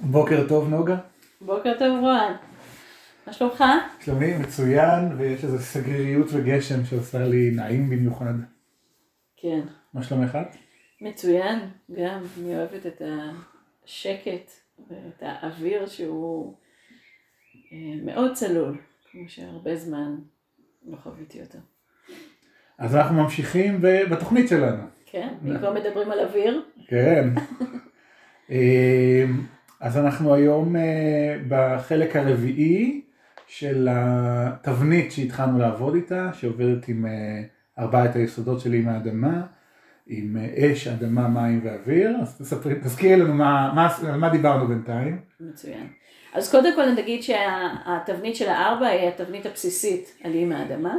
בוקר טוב נוגה. בוקר טוב רוען. מה שלומך? שלומי מצוין ויש איזו סגריריות וגשם שעושה לי נעים במיוחד. כן. מה שלומך? מצוין, גם אני אוהבת את השקט ואת האוויר שהוא אה, מאוד צלול, כמו שהרבה זמן לא חוויתי אותו. אז אנחנו ממשיכים בתוכנית שלנו. כן, אם כבר מדברים על אוויר. כן. אז אנחנו היום אה, בחלק הרביעי של התבנית שהתחלנו לעבוד איתה, שעובדת עם אה, ארבעת היסודות שלי עם האדמה, עם אה, אש, אדמה, מים ואוויר. אז תספרי, תזכירי לנו מה, מה, מה דיברנו בינתיים. מצוין. אז קודם כל נגיד שהתבנית של הארבע היא התבנית הבסיסית על עם האדמה.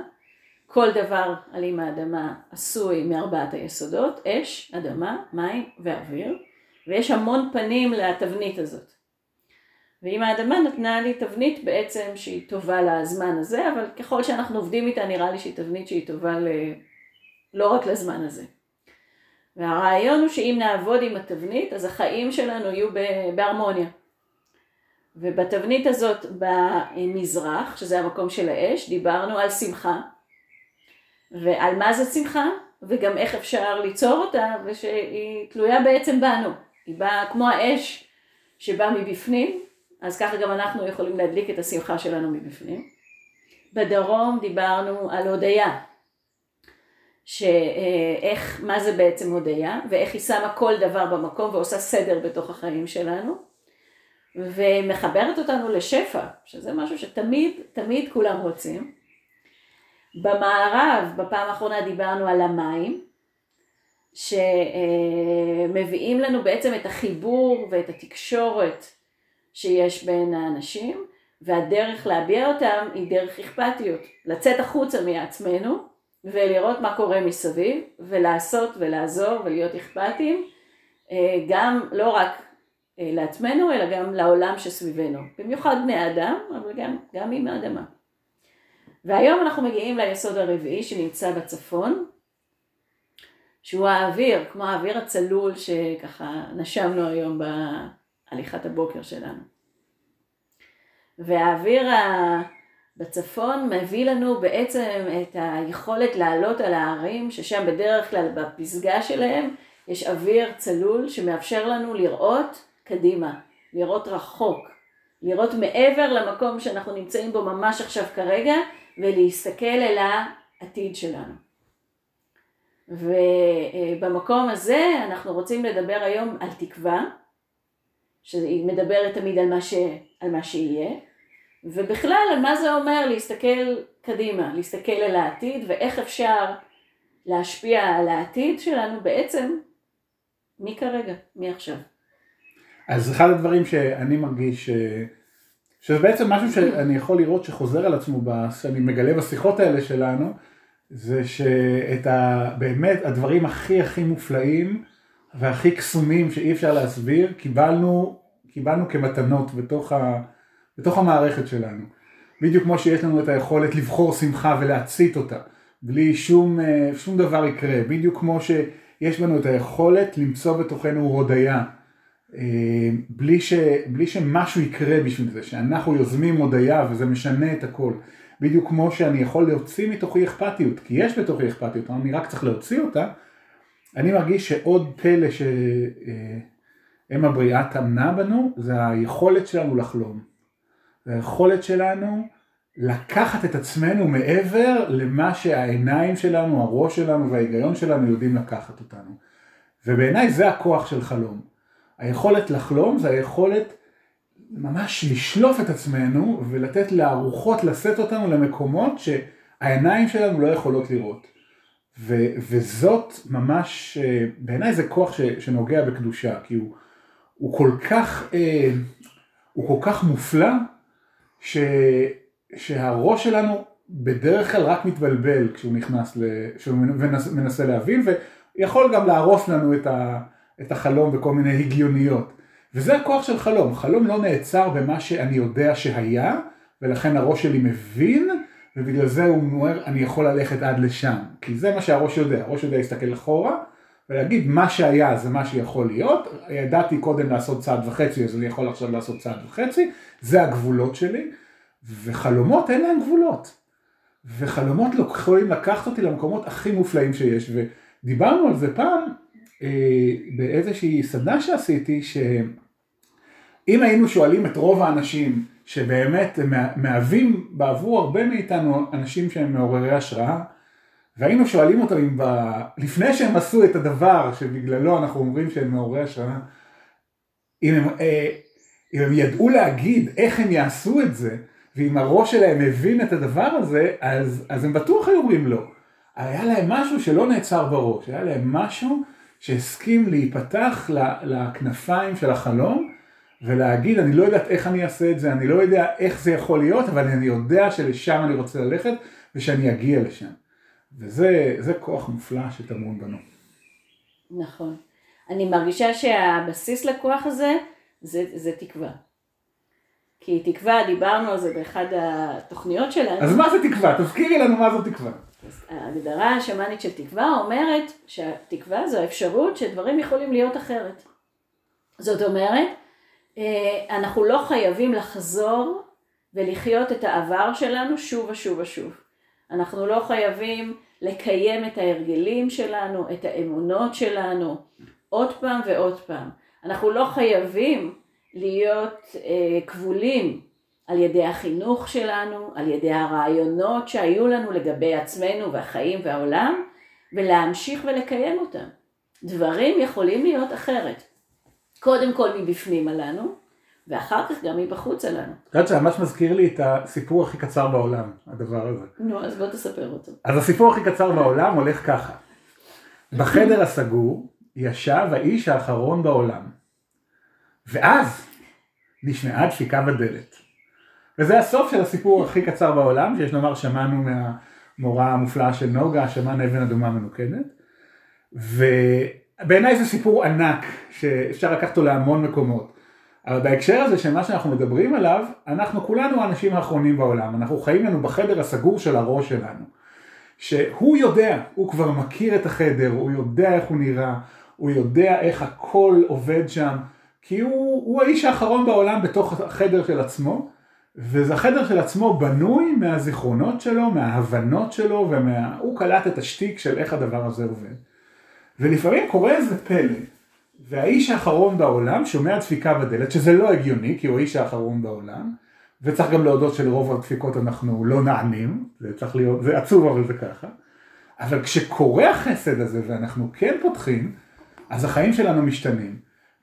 כל דבר על עם האדמה עשוי מארבעת היסודות, אש, אדמה, מים ואוויר. ויש המון פנים לתבנית הזאת. ואם האדמה נתנה לי תבנית בעצם שהיא טובה לזמן הזה, אבל ככל שאנחנו עובדים איתה נראה לי שהיא תבנית שהיא טובה ל... לא רק לזמן הזה. והרעיון הוא שאם נעבוד עם התבנית, אז החיים שלנו יהיו בהרמוניה. ובתבנית הזאת במזרח, שזה המקום של האש, דיברנו על שמחה, ועל מה זה שמחה, וגם איך אפשר ליצור אותה, ושהיא תלויה בעצם בנו. היא באה כמו האש שבאה מבפנים, אז ככה גם אנחנו יכולים להדליק את השמחה שלנו מבפנים. בדרום דיברנו על הודיה, שאיך, מה זה בעצם הודיה, ואיך היא שמה כל דבר במקום ועושה סדר בתוך החיים שלנו, ומחברת אותנו לשפע, שזה משהו שתמיד, תמיד כולם רוצים. במערב, בפעם האחרונה דיברנו על המים, שמביאים לנו בעצם את החיבור ואת התקשורת שיש בין האנשים, והדרך להביע אותם היא דרך אכפתיות, לצאת החוצה מעצמנו ולראות מה קורה מסביב, ולעשות ולעזור ולהיות אכפתיים, גם לא רק לעצמנו, אלא גם לעולם שסביבנו, במיוחד בני אדם, אבל גם, גם עם האדמה. והיום אנחנו מגיעים ליסוד הרביעי שנמצא בצפון, שהוא האוויר, כמו האוויר הצלול שככה נשמנו היום בהליכת הבוקר שלנו. והאוויר בצפון מביא לנו בעצם את היכולת לעלות על ההרים, ששם בדרך כלל בפסגה שלהם יש אוויר צלול שמאפשר לנו לראות קדימה, לראות רחוק, לראות מעבר למקום שאנחנו נמצאים בו ממש עכשיו כרגע, ולהסתכל אל העתיד שלנו. ובמקום הזה אנחנו רוצים לדבר היום על תקווה, שהיא מדברת תמיד על מה, ש... על מה שיהיה, ובכלל על מה זה אומר להסתכל קדימה, להסתכל על העתיד ואיך אפשר להשפיע על העתיד שלנו בעצם מכרגע, מעכשיו. אז אחד הדברים שאני מרגיש, שזה בעצם משהו שאני יכול לראות שחוזר על עצמו, שאני מגלה בשיחות האלה שלנו, זה שאת ה... באמת הדברים הכי הכי מופלאים והכי קסומים שאי אפשר להסביר, קיבלנו, קיבלנו כמתנות בתוך, ה... בתוך המערכת שלנו. בדיוק כמו שיש לנו את היכולת לבחור שמחה ולהצית אותה, בלי שום, שום דבר יקרה, בדיוק כמו שיש לנו את היכולת למצוא בתוכנו הודיה, בלי, ש... בלי שמשהו יקרה בשביל זה, שאנחנו יוזמים הודיה וזה משנה את הכל. בדיוק כמו שאני יכול להוציא מתוכי אכפתיות, כי יש בתוכי אכפתיות, אני רק צריך להוציא אותה, אני מרגיש שעוד פלא שאם הבריאה טמנה בנו, זה היכולת שלנו לחלום. זה היכולת שלנו לקחת את עצמנו מעבר למה שהעיניים שלנו, הראש שלנו וההיגיון שלנו יודעים לקחת אותנו. ובעיניי זה הכוח של חלום. היכולת לחלום זה היכולת ממש לשלוף את עצמנו ולתת לארוחות לשאת אותנו למקומות שהעיניים שלנו לא יכולות לראות. ו- וזאת ממש, אה, בעיניי זה כוח ש- שנוגע בקדושה, כי הוא, הוא כל כך, אה, הוא כל כך מופלא, ש- שהראש שלנו בדרך כלל רק מתבלבל כשהוא נכנס, כשהוא מנסה להבין, ויכול גם להרוס לנו את, ה- את החלום בכל מיני הגיוניות. וזה הכוח של חלום, חלום לא נעצר במה שאני יודע שהיה, ולכן הראש שלי מבין, ובגלל זה הוא אומר אני יכול ללכת עד לשם, כי זה מה שהראש יודע, הראש יודע להסתכל אחורה, ולהגיד מה שהיה זה מה שיכול להיות, ידעתי קודם לעשות צעד וחצי אז אני יכול עכשיו לעשות צעד וחצי, זה הגבולות שלי, וחלומות אין להם גבולות, וחלומות יכולים לקחת אותי למקומות הכי מופלאים שיש, ודיברנו על זה פעם באיזושהי סדנה שעשיתי, שאם היינו שואלים את רוב האנשים שבאמת מהווים בעבור הרבה מאיתנו אנשים שהם מעוררי השראה, והיינו שואלים אותם אם ב... לפני שהם עשו את הדבר שבגללו אנחנו אומרים שהם מעוררי השראה, אם הם, אה, אם הם ידעו להגיד איך הם יעשו את זה, ואם הראש שלהם הבין את הדבר הזה, אז, אז הם בטוח היו אומרים לא. היה להם משהו שלא נעצר בראש, היה להם משהו שהסכים להיפתח לכנפיים של החלום, ולהגיד אני לא יודעת איך אני אעשה את זה, אני לא יודע איך זה יכול להיות, אבל אני יודע שלשם אני רוצה ללכת ושאני אגיע לשם. וזה כוח מופלא שטמון בנו. נכון. אני מרגישה שהבסיס לכוח הזה זה, זה תקווה. כי תקווה, דיברנו על זה באחד התוכניות שלנו. אז מה זה תקווה? תזכירי לנו מה זו תקווה. ההגדרה השמאנית של תקווה אומרת שהתקווה זו האפשרות שדברים יכולים להיות אחרת. זאת אומרת, אה, אנחנו לא חייבים לחזור ולחיות את העבר שלנו שוב ושוב ושוב. אנחנו לא חייבים לקיים את ההרגלים שלנו, את האמונות שלנו, עוד פעם ועוד פעם. אנחנו לא חייבים להיות אה, כבולים על ידי החינוך שלנו, על ידי הרעיונות שהיו לנו לגבי עצמנו והחיים והעולם, ולהמשיך ולקיים אותם. דברים יכולים להיות אחרת. קודם כל מבפנים עלינו, ואחר כך גם מבחוץ עלינו. את יודעת שממש מזכיר לי את הסיפור הכי קצר בעולם, הדבר הזה. נו, אז בוא תספר אותו. אז הסיפור הכי קצר בעולם הולך ככה. בחדר הסגור ישב האיש האחרון בעולם. ואז נשמעה דפיקה בדלת. וזה הסוף של הסיפור הכי קצר בעולם, שיש לומר שמענו מהמורה המופלאה של נוגה, שמענו אבן אדומה מנוקדת. ובעיניי זה סיפור ענק, שאפשר לקחת אותו להמון מקומות. אבל בהקשר הזה של מה שאנחנו מדברים עליו, אנחנו כולנו האנשים האחרונים בעולם, אנחנו חיים לנו בחדר הסגור של הראש שלנו. שהוא יודע, הוא כבר מכיר את החדר, הוא יודע איך הוא נראה, הוא יודע איך הכל עובד שם, כי הוא, הוא האיש האחרון בעולם בתוך החדר של עצמו, והחדר של עצמו בנוי מהזיכרונות שלו, מההבנות שלו, ומה... קלט את השטיק של איך הדבר הזה עובד. ולפעמים קורה איזה פלא. והאיש האחרון בעולם שומע דפיקה בדלת, שזה לא הגיוני, כי הוא האיש האחרון בעולם, וצריך גם להודות שלרוב הדפיקות אנחנו לא נענים, זה צריך להיות, זה עצוב אבל זה ככה, אבל כשקורה החסד הזה ואנחנו כן פותחים, אז החיים שלנו משתנים,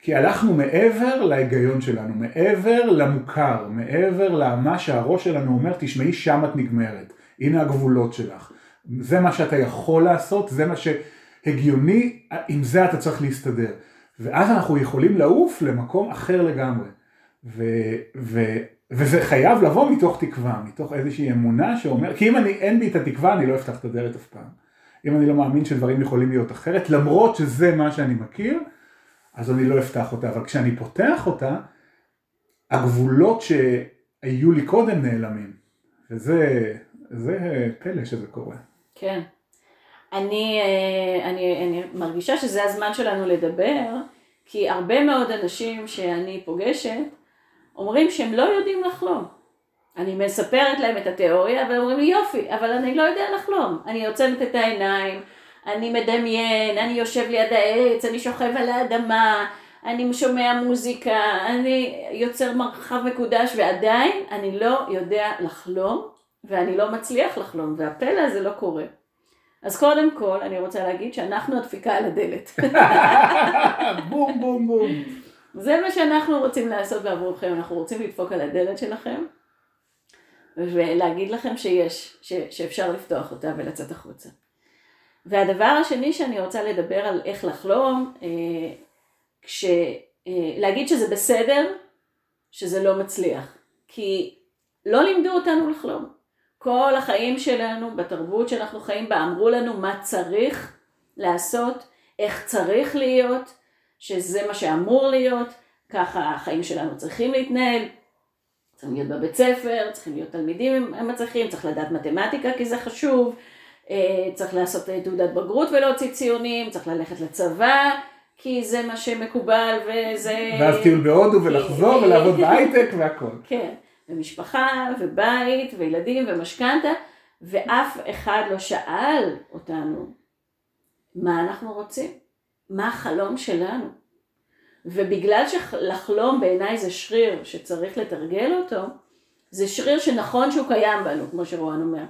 כי הלכנו מעבר להיגיון שלנו, מעבר למוכר, מעבר למה שהראש שלנו אומר, תשמעי שם את נגמרת, הנה הגבולות שלך, זה מה שאתה יכול לעשות, זה מה שהגיוני, עם זה אתה צריך להסתדר. ואז אנחנו יכולים לעוף למקום אחר לגמרי. ו, ו, וזה חייב לבוא מתוך תקווה, מתוך איזושהי אמונה שאומר, כי אם אני, אין בי את התקווה אני לא אפתח את הדלת אף פעם. אם אני לא מאמין שדברים יכולים להיות אחרת, למרות שזה מה שאני מכיר, אז אני לא אפתח אותה, אבל כשאני פותח אותה, הגבולות שהיו לי קודם נעלמים. וזה זה פלא שזה קורה. כן. אני, אה, אני, אני מרגישה שזה הזמן שלנו לדבר, כי הרבה מאוד אנשים שאני פוגשת אומרים שהם לא יודעים לחלום. אני מספרת להם את התיאוריה והם אומרים לי יופי, אבל אני לא יודע לחלום. אני עוצמת את העיניים, אני מדמיין, אני יושב ליד העץ, אני שוכב על האדמה, אני שומע מוזיקה, אני יוצר מרחב מקודש ועדיין אני לא יודע לחלום ואני לא מצליח לחלום והפלא הזה לא קורה. אז קודם כל, אני רוצה להגיד שאנחנו הדפיקה על הדלת. בום בום בום. זה מה שאנחנו רוצים לעשות בעבורכם, אנחנו רוצים לדפוק על הדלת שלכם, ולהגיד לכם שיש, ש, שאפשר לפתוח אותה ולצאת החוצה. והדבר השני שאני רוצה לדבר על איך לחלום, אה, כש, אה, להגיד שזה בסדר, שזה לא מצליח. כי לא לימדו אותנו לחלום. כל החיים שלנו, בתרבות שאנחנו חיים בה, אמרו לנו מה צריך לעשות, איך צריך להיות, שזה מה שאמור להיות, ככה החיים שלנו צריכים להתנהל. צריכים להיות בבית ספר, צריכים להיות תלמידים מצליחים, צריך לדעת מתמטיקה כי זה חשוב, צריך לעשות אה, תעודת בגרות ולהוציא ציונים, צריך ללכת לצבא, כי זה מה שמקובל וזה... ואז טיול בהודו ולחזור ולעבוד בהייטק והכל. כן, ומשפחה ובית וילדים ומשכנתה, ואף אחד לא שאל אותנו מה אנחנו רוצים, מה החלום שלנו. ובגלל שלחלום בעיניי זה שריר שצריך לתרגל אותו, זה שריר שנכון שהוא קיים בנו, כמו שרואן אומר.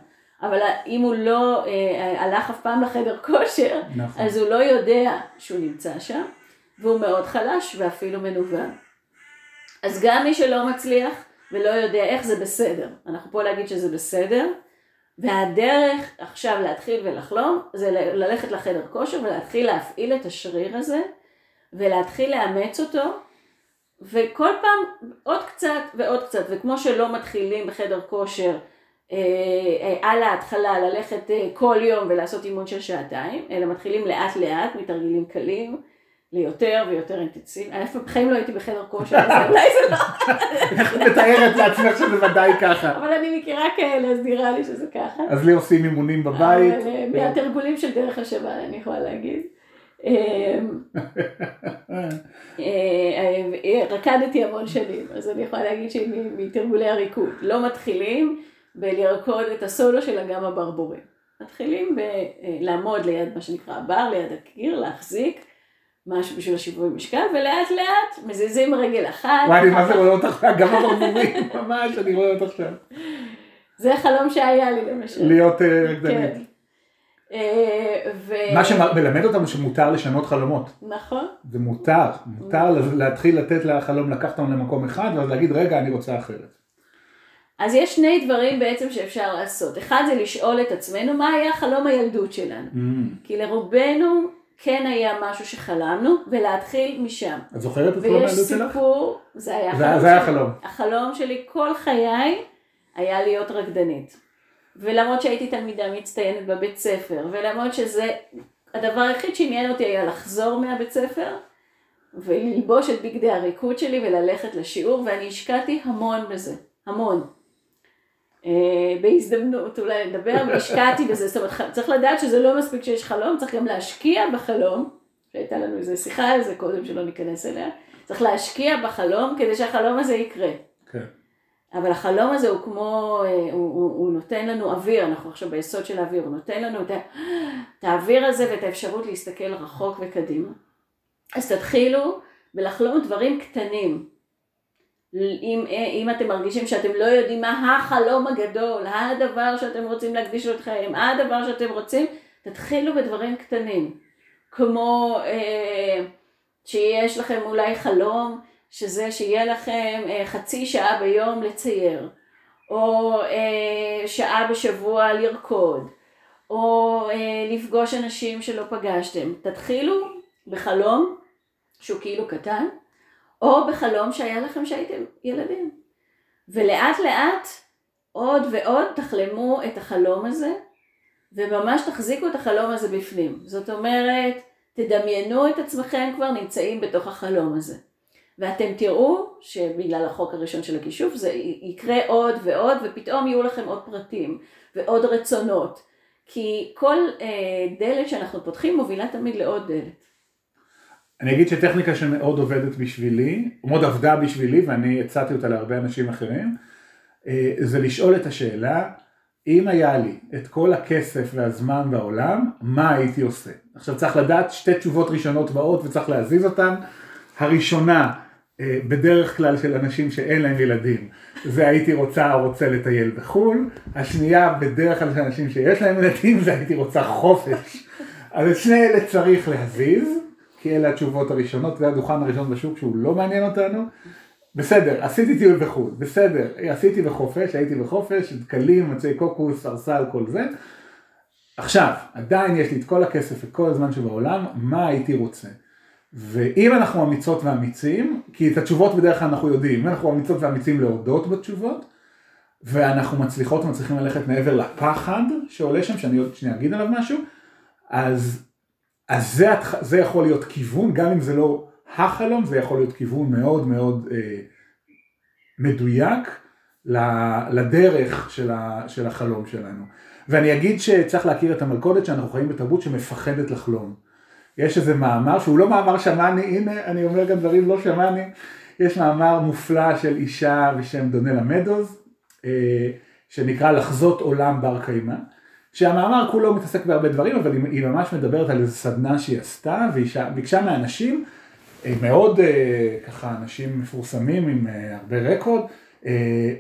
אבל אם הוא לא אה, הלך אף פעם לחדר כושר, נכון. אז הוא לא יודע שהוא נמצא שם, והוא מאוד חלש ואפילו מנוון. אז גם מי שלא מצליח ולא יודע איך זה בסדר, אנחנו פה להגיד שזה בסדר, והדרך עכשיו להתחיל ולחלום זה ללכת לחדר כושר ולהתחיל להפעיל את השריר הזה ולהתחיל לאמץ אותו וכל פעם עוד קצת ועוד קצת וכמו שלא מתחילים בחדר כושר על ההתחלה ללכת אה, כל יום ולעשות אימון של שעתיים אלא מתחילים לאט לאט מתרגילים קלים ליותר ויותר אינטנסיבי. אני בחיים לא הייתי בחדר כושר, אז אולי זה לא... איך מתארת לעצמך שזה ודאי ככה. אבל אני מכירה כאלה, אז נראה לי שזה ככה. אז לי עושים אימונים בבית. אה, מהתרגולים של דרך השבת, אני יכולה להגיד. אה, רקדתי המון שנים, אז אני יכולה להגיד שמתרגולי הריקוד. לא מתחילים בלרקוד את הסולו של אגם הברבורים. מתחילים בלעמוד ליד מה שנקרא בר, ליד הקיר, להחזיק. משהו בשביל השיווי משקל, ולאט לאט מזיזים רגל אחת. וואי, מה זה רואה אותך, גם הברבורים, ממש, אני רואה אותך שם. זה החלום שהיה לי למשל. להיות אה, רקדנית. כן. אה, מה שמלמד אותנו שמותר לשנות חלומות. נכון. זה מותר, מותר להתחיל לתת לחלום לקחת אותנו למקום אחד, ואז להגיד רגע אני רוצה אחרת. אז יש שני דברים בעצם שאפשר לעשות. אחד זה לשאול את עצמנו מה היה חלום הילדות שלנו. Mm. כי לרובנו כן היה משהו שחלמנו, ולהתחיל משם. את זוכרת את חלום הילדות שלך? ויש סיפור, זה היה חלום. זה היה חלום. החלום שלי כל חיי היה להיות רקדנית. ולמרות שהייתי תלמידה מצטיינת בבית ספר, ולמרות שזה, הדבר היחיד שעניין אותי היה לחזור מהבית ספר, וללבוש את בגדי הריקוד שלי וללכת לשיעור, ואני השקעתי המון בזה, המון. אה, בהזדמנות אולי לדבר, והשקעתי בזה, זאת אומרת צריך לדעת שזה לא מספיק שיש חלום, צריך גם להשקיע בחלום, שהייתה לנו איזו שיחה על זה קודם שלא ניכנס אליה, צריך להשקיע בחלום כדי שהחלום הזה יקרה. כן. אבל החלום הזה הוא כמו, אה, הוא, הוא, הוא נותן לנו אוויר, אנחנו עכשיו ביסוד של האוויר, הוא נותן לנו את, את האוויר הזה ואת האפשרות להסתכל רחוק וקדימה. אז תתחילו בלחלום דברים קטנים. אם, אם אתם מרגישים שאתם לא יודעים מה החלום הגדול, הדבר שאתם רוצים להקדיש את חייהם, הדבר שאתם רוצים, תתחילו בדברים קטנים. כמו אה, שיש לכם אולי חלום, שזה שיהיה לכם אה, חצי שעה ביום לצייר, או אה, שעה בשבוע לרקוד, או אה, לפגוש אנשים שלא פגשתם. תתחילו בחלום שהוא כאילו קטן, או בחלום שהיה לכם כשהייתם ילדים. ולאט לאט עוד ועוד תחלמו את החלום הזה, וממש תחזיקו את החלום הזה בפנים. זאת אומרת, תדמיינו את עצמכם כבר נמצאים בתוך החלום הזה. ואתם תראו שבגלל החוק הראשון של הכישוף זה יקרה עוד ועוד ופתאום יהיו לכם עוד פרטים ועוד רצונות כי כל אה, דלת שאנחנו פותחים מובילה תמיד לעוד דלת. אני אגיד שטכניקה שמאוד עובדת בשבילי, מאוד עבדה בשבילי ואני הצעתי אותה להרבה אנשים אחרים, אה, זה לשאול את השאלה, אם היה לי את כל הכסף והזמן בעולם, מה הייתי עושה? עכשיו צריך לדעת שתי תשובות ראשונות באות וצריך להזיז אותן. הראשונה, אה, בדרך כלל של אנשים שאין להם ילדים, זה הייתי רוצה או רוצה לטייל בחו"ל. השנייה, בדרך כלל של אנשים שיש להם ילדים, זה הייתי רוצה חופש. אז את שני אלה צריך להזיז. כי אלה התשובות הראשונות, זה הדוכן הראשון בשוק שהוא לא מעניין אותנו. בסדר, עשיתי טיול בחו"ל, בסדר, עשיתי בחופש, הייתי בחופש, דקלים, מצי קוקוס, ארסל, כל זה. עכשיו, עדיין יש לי את כל הכסף וכל הזמן שבעולם, מה הייתי רוצה? ואם אנחנו אמיצות ואמיצים, כי את התשובות בדרך כלל אנחנו יודעים, אם אנחנו אמיצות ואמיצים להודות בתשובות, ואנחנו מצליחות ומצליחים ללכת מעבר לפחד שעולה שם, שאני עוד שנייה אגיד עליו משהו, אז אז זה, זה יכול להיות כיוון, גם אם זה לא החלום, זה יכול להיות כיוון מאוד מאוד אה, מדויק לדרך של, ה, של החלום שלנו. ואני אגיד שצריך להכיר את המלכודת שאנחנו חיים בתרבות שמפחדת לחלום. יש איזה מאמר שהוא לא מאמר שמאני, הנה אני אומר גם דברים לא שמאני, יש מאמר מופלא של אישה בשם דונלה מדוז, אה, שנקרא לחזות עולם בר קיימא, שהמאמר כולו מתעסק בהרבה דברים, אבל היא ממש מדברת על איזה סדנה שהיא עשתה, והיא ביקשה מאנשים, אה, מאוד אה, ככה אנשים מפורסמים עם הרבה רקורד,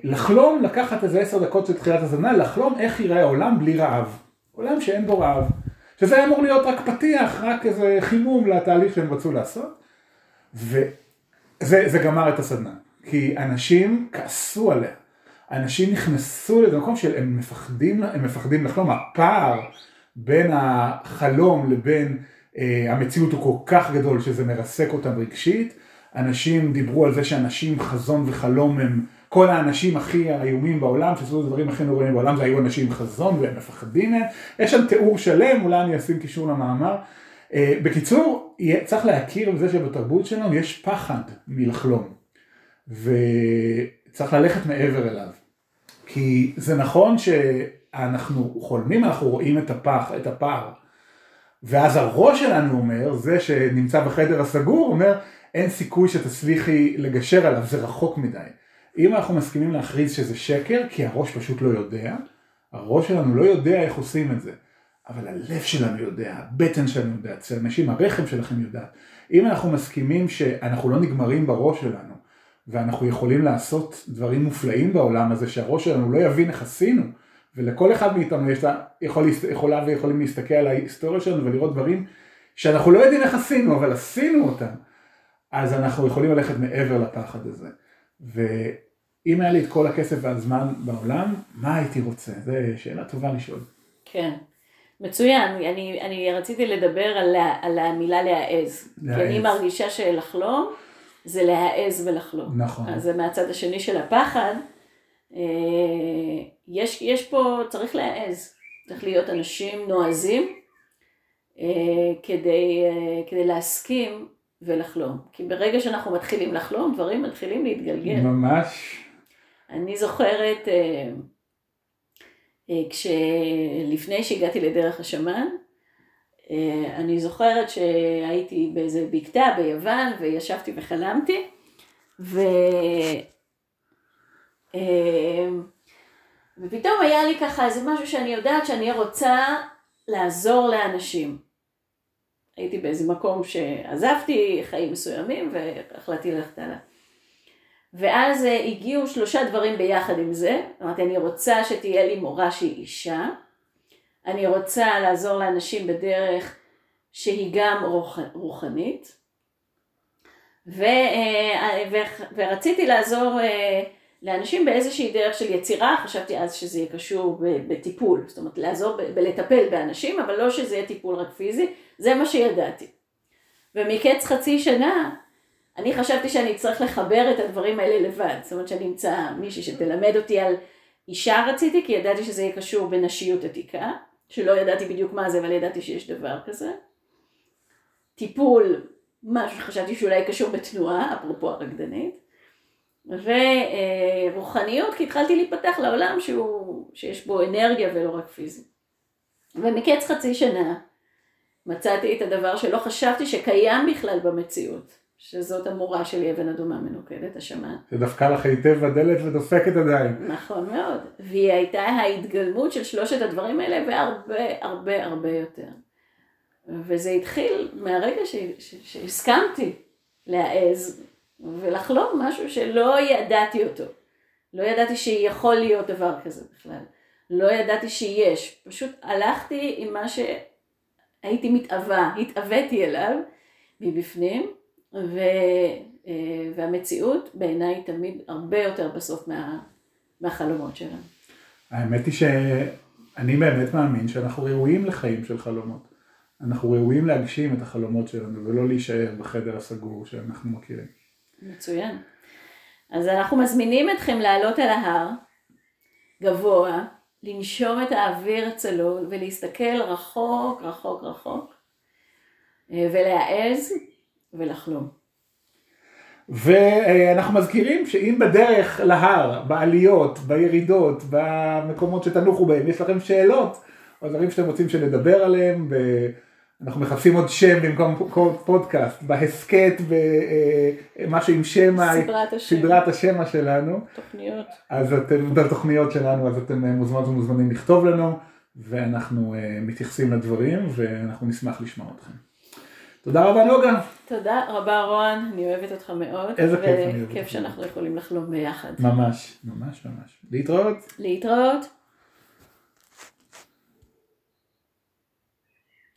לחלום, לקחת איזה עשר דקות של תחילת הסדנה, לחלום איך ייראה העולם בלי רעב. עולם שאין בו רעב. שזה אמור להיות רק פתיח, רק איזה חימום לתהליך שהם רצו לעשות. וזה גמר את הסדנה. כי אנשים כעסו עליה. אנשים נכנסו לאיזה מקום שהם מפחדים, הם מפחדים לחלום. הפער בין החלום לבין אה, המציאות הוא כל כך גדול שזה מרסק אותם רגשית. אנשים דיברו על זה שאנשים חזון וחלום הם כל האנשים הכי האיומים בעולם, שעשו את הדברים הכי נוראים בעולם, זה היו אנשים עם חזון והם מפחדים מהם. יש שם תיאור שלם, אולי אני אשים קישור למאמר. אה, בקיצור, צריך להכיר בזה שבתרבות שלנו יש פחד מלחלום. וצריך ללכת מעבר אליו. כי זה נכון שאנחנו חולמים, אנחנו רואים את הפח, את הפער. ואז הראש שלנו אומר, זה שנמצא בחדר הסגור, אומר, אין סיכוי שתצליחי לגשר עליו, זה רחוק מדי. אם אנחנו מסכימים להכריז שזה שקר, כי הראש פשוט לא יודע, הראש שלנו לא יודע איך עושים את זה, אבל הלב שלנו יודע, הבטן שלנו יודע, אצל אנשים הרחם שלכם יודעת. אם אנחנו מסכימים שאנחנו לא נגמרים בראש שלנו, ואנחנו יכולים לעשות דברים מופלאים בעולם הזה, שהראש שלנו לא יבין איך עשינו, ולכל אחד מאיתנו יש לה, יכול, יכולה ויכולים להסתכל על ההיסטוריה שלנו ולראות דברים שאנחנו לא יודעים איך עשינו, אבל עשינו אותם, אז אנחנו יכולים ללכת מעבר לפחד הזה. אם היה לי את כל הכסף והזמן בעולם, מה הייתי רוצה? זו שאלה טובה לשאול. כן. מצוין, אני, אני רציתי לדבר על, על המילה להעז. להעז. כי אני מרגישה שלחלום זה להעז ולחלום. נכון. אז זה מהצד השני של הפחד. אה, יש, יש פה, צריך להעז. צריך להיות אנשים נועזים אה, כדי, אה, כדי להסכים ולחלום. כי ברגע שאנחנו מתחילים לחלום, דברים מתחילים להתגלגל. ממש. אני זוכרת כשלפני שהגעתי לדרך השמן, אני זוכרת שהייתי באיזה בקתה ביוון וישבתי וחלמתי ו... ופתאום היה לי ככה איזה משהו שאני יודעת שאני רוצה לעזור לאנשים. הייתי באיזה מקום שעזבתי חיים מסוימים והחלטתי ללכת עליו. ואז אה, הגיעו שלושה דברים ביחד עם זה, אמרתי אני רוצה שתהיה לי מורה שהיא אישה, אני רוצה לעזור לאנשים בדרך שהיא גם רוח, רוחנית, ו, אה, ו, ורציתי לעזור אה, לאנשים באיזושהי דרך של יצירה, חשבתי אז שזה יהיה קשור בטיפול, זאת אומרת לעזור בלטפל באנשים, אבל לא שזה יהיה טיפול רק פיזי, זה מה שידעתי. ומקץ חצי שנה אני חשבתי שאני אצטרך לחבר את הדברים האלה לבד, זאת אומרת שאני אמצא מישהי שתלמד אותי על אישה רציתי, כי ידעתי שזה יהיה קשור בנשיות עתיקה, שלא ידעתי בדיוק מה זה, אבל ידעתי שיש דבר כזה. טיפול, משהו שחשבתי שאולי קשור בתנועה, אפרופו הרקדנית. ורוחניות, כי התחלתי להיפתח לעולם שהוא, שיש בו אנרגיה ולא רק פיזי. ומקץ חצי שנה מצאתי את הדבר שלא חשבתי שקיים בכלל במציאות. שזאת המורה שלי, אבן אדומה מנוקדת, השמן. שדפקה לך היטב בדלת ודופקת עדיין. נכון מאוד. והיא הייתה ההתגלמות של שלושת הדברים האלה והרבה הרבה הרבה יותר. וזה התחיל מהרגע ש... ש... שהסכמתי להעז ולחלום משהו שלא ידעתי אותו. לא ידעתי שיכול להיות דבר כזה בכלל. לא ידעתי שיש. פשוט הלכתי עם מה שהייתי מתאווה, התאוויתי אליו מבפנים. ו, אה, והמציאות בעיניי תמיד הרבה יותר בסוף מה, מהחלומות שלנו. האמת היא שאני באמת מאמין שאנחנו ראויים לחיים של חלומות. אנחנו ראויים להגשים את החלומות שלנו ולא להישאר בחדר הסגור שאנחנו מכירים. מצוין. אז אנחנו מזמינים אתכם לעלות על ההר, גבוה, לנשום את האוויר הצלול ולהסתכל רחוק רחוק רחוק אה, ולהעז ולחלום. ואנחנו מזכירים שאם בדרך להר, בעליות, בירידות, במקומות שתנוחו בהם, יש לכם שאלות, או דברים שאתם רוצים שנדבר עליהם, אנחנו מחפשים עוד שם במקום פודקאסט, בהסכת, במשהו עם שם, סדרת השם, סדרת השמע שלנו, תוכניות. אז אתם, בתוכניות שלנו, אז אתם מוזמנות ומוזמנים לכתוב לנו, ואנחנו מתייחסים לדברים, ואנחנו נשמח לשמוע אתכם. תודה רבה נוגה. תודה רבה רון, אני אוהבת אותך מאוד. איזה כיף, אני אוהבת וכיף. שאנחנו יכולים לחלום ביחד. ממש, ממש ממש. להתראות. להתראות.